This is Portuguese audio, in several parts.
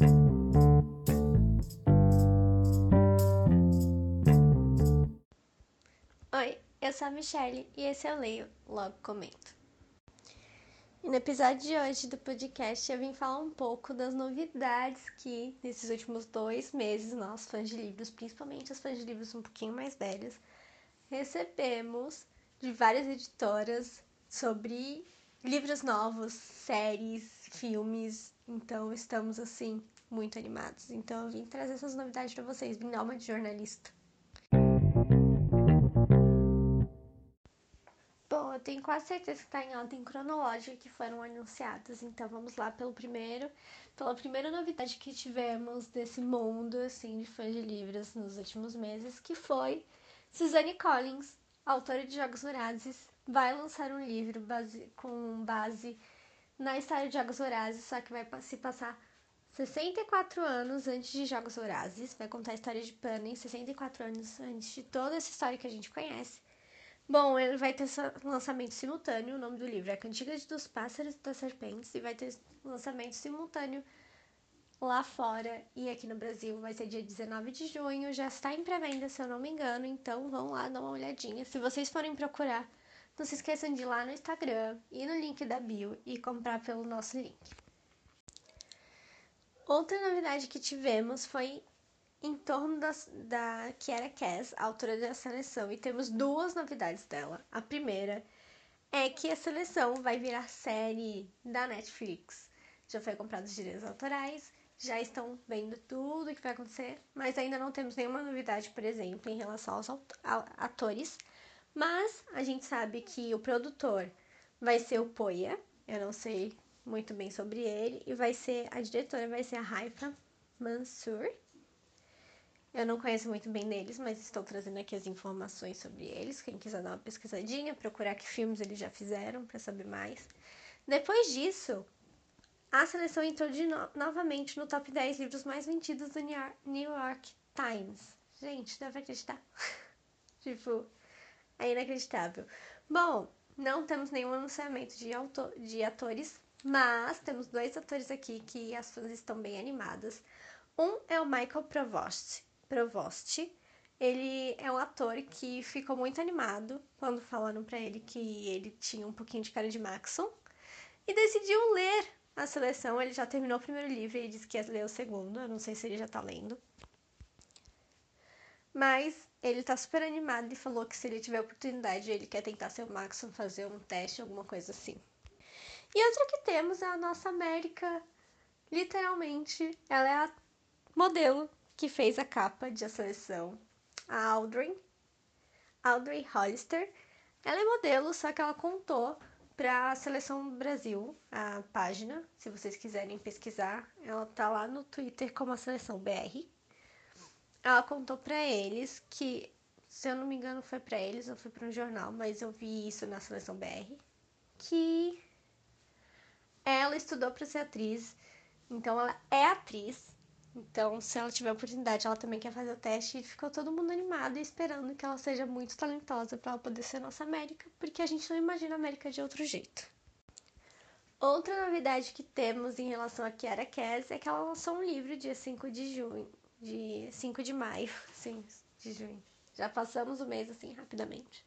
Oi, eu sou a Michelle e esse eu leio, logo comento. E no episódio de hoje do podcast eu vim falar um pouco das novidades que nesses últimos dois meses nós, fãs de livros, principalmente os fãs de livros um pouquinho mais velhos, recebemos de várias editoras sobre livros novos, séries, filmes. Então estamos assim muito animados. Então eu vim trazer essas novidades para vocês, dar uma de jornalista. Bom, eu tenho quase certeza que está em ordem cronológica que foram anunciados. Então vamos lá pelo primeiro, pela primeira novidade que tivemos desse mundo assim de fãs de livros nos últimos meses, que foi Suzanne Collins, autora de Jogos Vorazes, vai lançar um livro base, com base na história de Jogos Vorazes, só que vai se passar 64 anos antes de Jogos Vorazes. Vai contar a história de Panem 64 anos antes de toda essa história que a gente conhece. Bom, ele vai ter lançamento simultâneo. O nome do livro é Cantigas dos Pássaros e das Serpentes. E vai ter lançamento simultâneo lá fora e aqui no Brasil vai ser dia 19 de junho. Já está em pré-venda, se eu não me engano. Então vão lá dar uma olhadinha. Se vocês forem procurar, não se esqueçam de ir lá no Instagram e no link da bio e comprar pelo nosso link. Outra novidade que tivemos foi em torno da, da Cass, autora da seleção, e temos duas novidades dela. A primeira é que a seleção vai virar série da Netflix. Já foi comprado os direitos autorais, já estão vendo tudo o que vai acontecer, mas ainda não temos nenhuma novidade, por exemplo, em relação aos atores. Mas a gente sabe que o produtor vai ser o Poia, eu não sei muito bem sobre ele, e vai ser a diretora vai ser a Haifa Mansur. Eu não conheço muito bem deles, mas estou trazendo aqui as informações sobre eles. Quem quiser dar uma pesquisadinha, procurar que filmes eles já fizeram para saber mais. Depois disso, a seleção entrou de no novamente no top 10 livros mais vendidos do New York Times. Gente, dá pra acreditar? tipo, é inacreditável. Bom, não temos nenhum anunciamento de, de atores, mas temos dois atores aqui que as fãs estão bem animadas. Um é o Michael Provost. Provost. Ele é um ator que ficou muito animado quando falaram para ele que ele tinha um pouquinho de cara de Maxon e decidiu ler a seleção. Ele já terminou o primeiro livro e disse que ia ler o segundo. Eu não sei se ele já tá lendo. Mas ele tá super animado e falou que se ele tiver oportunidade, ele quer tentar ser o Maxon, fazer um teste, alguma coisa assim. E outra que temos é a nossa América. Literalmente, ela é a modelo que fez a capa de A Seleção, a. Audrey Hollister. Ela é modelo, só que ela contou para a Seleção Brasil, a página, se vocês quiserem pesquisar, ela tá lá no Twitter como a Seleção BR ela contou para eles que, se eu não me engano, foi para eles ou foi para um jornal, mas eu vi isso na seleção BR, que ela estudou para ser atriz, então ela é atriz. Então, se ela tiver oportunidade, ela também quer fazer o teste e ficou todo mundo animado e esperando que ela seja muito talentosa para ela poder ser nossa América, porque a gente não imagina a América de outro jeito. Outra novidade que temos em relação a Kiara Cass é que ela lançou um livro dia 5 de junho, de 5 de maio, sim, de junho. Já passamos o mês assim rapidamente.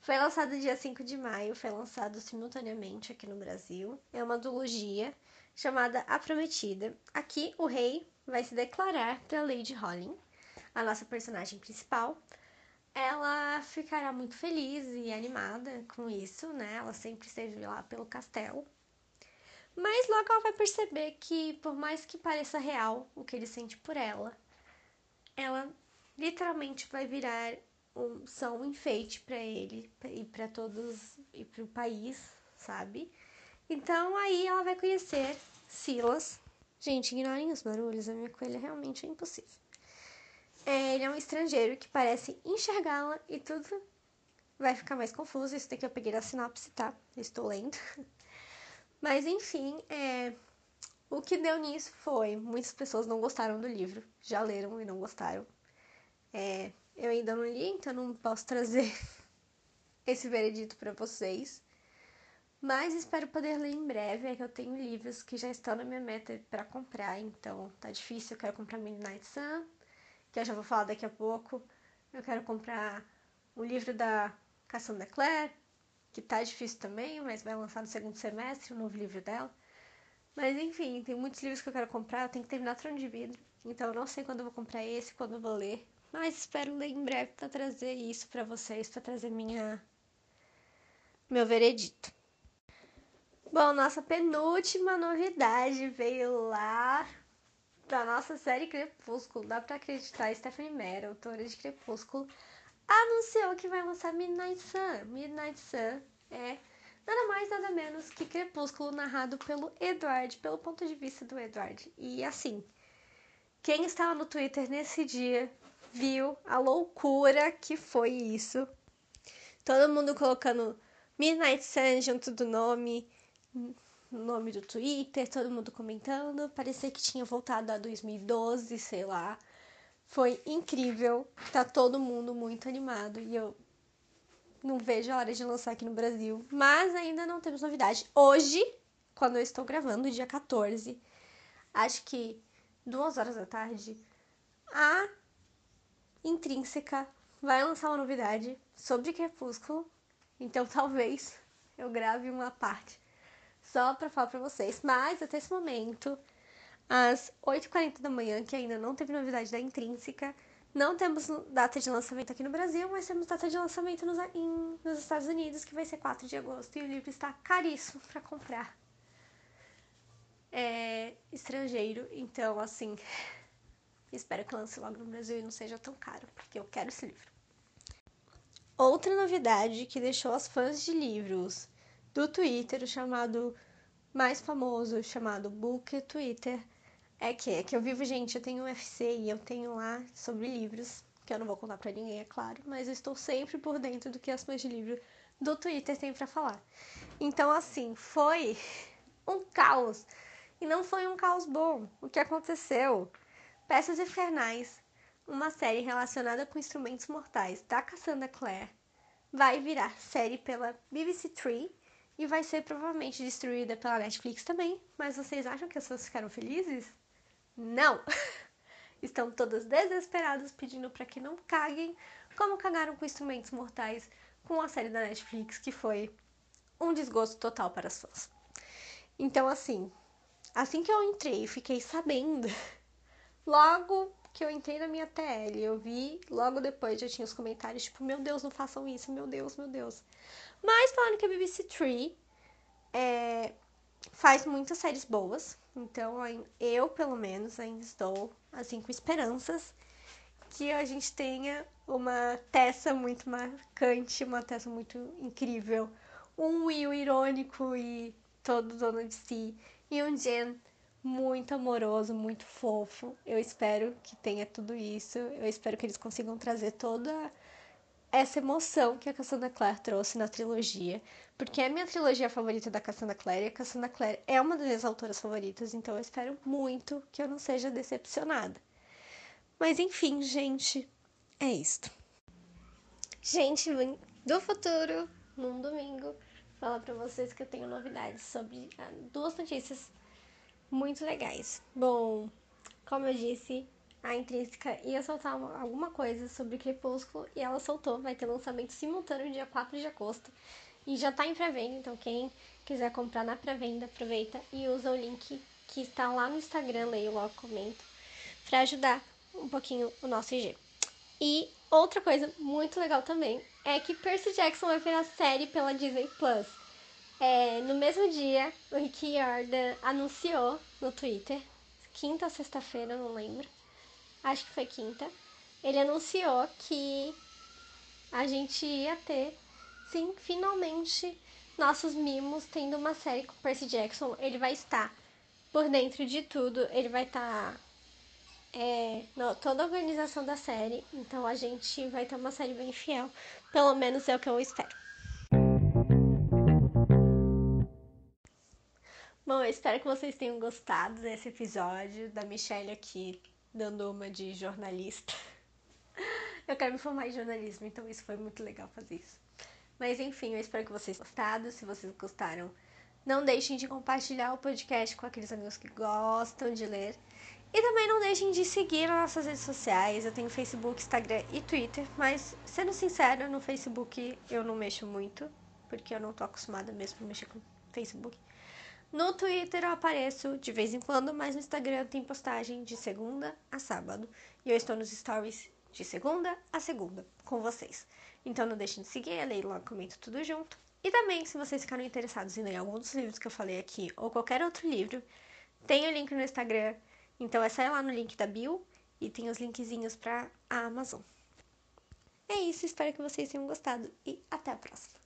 Foi lançado dia 5 de maio, foi lançado simultaneamente aqui no Brasil. É uma duologia chamada A Prometida. Aqui o rei vai se declarar para Lady Holling, a nossa personagem principal. Ela ficará muito feliz e animada com isso, né? Ela sempre esteve lá pelo castelo mas logo ela vai perceber que, por mais que pareça real o que ele sente por ela, ela literalmente vai virar um, só um enfeite para ele e para todos e para o país, sabe? Então aí ela vai conhecer Silas. Gente, ignorem os barulhos, a minha coelha realmente é impossível. É, ele é um estrangeiro que parece enxergá-la e tudo vai ficar mais confuso. Isso daqui eu peguei da sinopse, tá? Eu estou lendo. Mas enfim, é, o que deu nisso foi muitas pessoas não gostaram do livro, já leram e não gostaram. É, eu ainda não li, então não posso trazer esse veredito para vocês. Mas espero poder ler em breve, é que eu tenho livros que já estão na minha meta para comprar, então tá difícil. Eu quero comprar Midnight Sun, que eu já vou falar daqui a pouco. Eu quero comprar o livro da Cassandra Clare, que tá difícil também, mas vai lançar no segundo semestre o novo livro dela. Mas enfim, tem muitos livros que eu quero comprar, eu tenho que terminar Trono de Vidro. Então eu não sei quando eu vou comprar esse, quando eu vou ler. Mas espero ler em breve para trazer isso para vocês, para trazer minha meu veredito. Bom, nossa penúltima novidade veio lá da nossa série Crepúsculo. Dá pra acreditar, Stephanie Meyer, autora de Crepúsculo, anunciou que vai lançar Midnight Sun. Midnight Sun é mais, nada menos que Crepúsculo narrado pelo Edward, pelo ponto de vista do Edward. E assim, quem estava no Twitter nesse dia viu a loucura que foi isso. Todo mundo colocando Midnight Sun junto do nome no nome do Twitter, todo mundo comentando. Parecia que tinha voltado a 2012, sei lá. Foi incrível. Tá todo mundo muito animado e eu não vejo a hora de lançar aqui no Brasil, mas ainda não temos novidade. Hoje, quando eu estou gravando, dia 14, acho que duas horas da tarde, a Intrínseca vai lançar uma novidade sobre Crepúsculo. Então talvez eu grave uma parte só para falar para vocês. Mas até esse momento, às 8h40 da manhã, que ainda não teve novidade da Intrínseca, não temos data de lançamento aqui no Brasil, mas temos data de lançamento nos, em, nos Estados Unidos, que vai ser 4 de agosto. E o livro está caríssimo para comprar. É estrangeiro, então assim, espero que lance logo no Brasil e não seja tão caro, porque eu quero esse livro. Outra novidade que deixou as fãs de livros do Twitter, o chamado mais famoso, chamado Book Twitter, é que, é que eu vivo, gente, eu tenho um UFC e eu tenho lá sobre livros, que eu não vou contar pra ninguém, é claro, mas eu estou sempre por dentro do que as fãs de livro do Twitter têm para falar. Então, assim, foi um caos. E não foi um caos bom. O que aconteceu? Peças Infernais, uma série relacionada com instrumentos mortais da Cassandra Clare, vai virar série pela BBC Three e vai ser provavelmente destruída pela Netflix também. Mas vocês acham que as pessoas ficaram felizes? Não! Estão todas desesperadas pedindo para que não caguem, como cagaram com Instrumentos Mortais com a série da Netflix, que foi um desgosto total para as fãs. Então, assim, assim que eu entrei, fiquei sabendo, logo que eu entrei na minha TL, eu vi, logo depois já tinha os comentários, tipo, meu Deus, não façam isso, meu Deus, meu Deus. Mas falando que a BBC Three é, faz muitas séries boas. Então eu, pelo menos, ainda estou assim com esperanças que a gente tenha uma Tessa muito marcante, uma Tessa muito incrível, um Will irônico e todo dono de si, e um Jen muito amoroso, muito fofo. Eu espero que tenha tudo isso. Eu espero que eles consigam trazer toda essa emoção que a Cassandra Clare trouxe na trilogia, porque é a minha trilogia favorita da Cassandra Clare, e a Cassandra Clare é uma das minhas autoras favoritas, então eu espero muito que eu não seja decepcionada. Mas enfim, gente, é isto. Gente do futuro, num domingo, falar para vocês que eu tenho novidades sobre ah, duas notícias muito legais. Bom, como eu disse, a Intrínseca ia soltar uma, alguma coisa sobre Crepúsculo e ela soltou. Vai ter lançamento simultâneo dia 4 de agosto. E já tá em pré-venda, então quem quiser comprar na pré-venda, aproveita e usa o link que está lá no Instagram, leio logo, comento, para ajudar um pouquinho o nosso IG. E outra coisa muito legal também é que Percy Jackson vai virar série pela Disney Plus. É, no mesmo dia, o Rick Jordan anunciou no Twitter, quinta ou sexta-feira, não lembro, acho que foi quinta, ele anunciou que a gente ia ter, sim, finalmente, nossos mimos tendo uma série com Percy Jackson. Ele vai estar por dentro de tudo, ele vai estar é, no, toda a organização da série, então a gente vai ter uma série bem fiel, pelo menos é o que eu espero. Bom, eu espero que vocês tenham gostado desse episódio da Michelle aqui dando uma de jornalista. Eu quero me formar em jornalismo, então isso foi muito legal fazer isso. Mas enfim, eu espero que vocês gostado. Se vocês gostaram, não deixem de compartilhar o podcast com aqueles amigos que gostam de ler. E também não deixem de seguir nas nossas redes sociais. Eu tenho Facebook, Instagram e Twitter. Mas, sendo sincera, no Facebook eu não mexo muito. Porque eu não tô acostumada mesmo a mexer com Facebook. No Twitter eu apareço de vez em quando, mas no Instagram tem postagem de segunda a sábado. E eu estou nos stories de segunda a segunda com vocês. Então não deixem de seguir, a Leila comenta tudo junto. E também, se vocês ficaram interessados em ler algum dos livros que eu falei aqui ou qualquer outro livro, tem o link no Instagram. Então é só ir lá no link da bio e tem os linkzinhos para a Amazon. É isso, espero que vocês tenham gostado e até a próxima.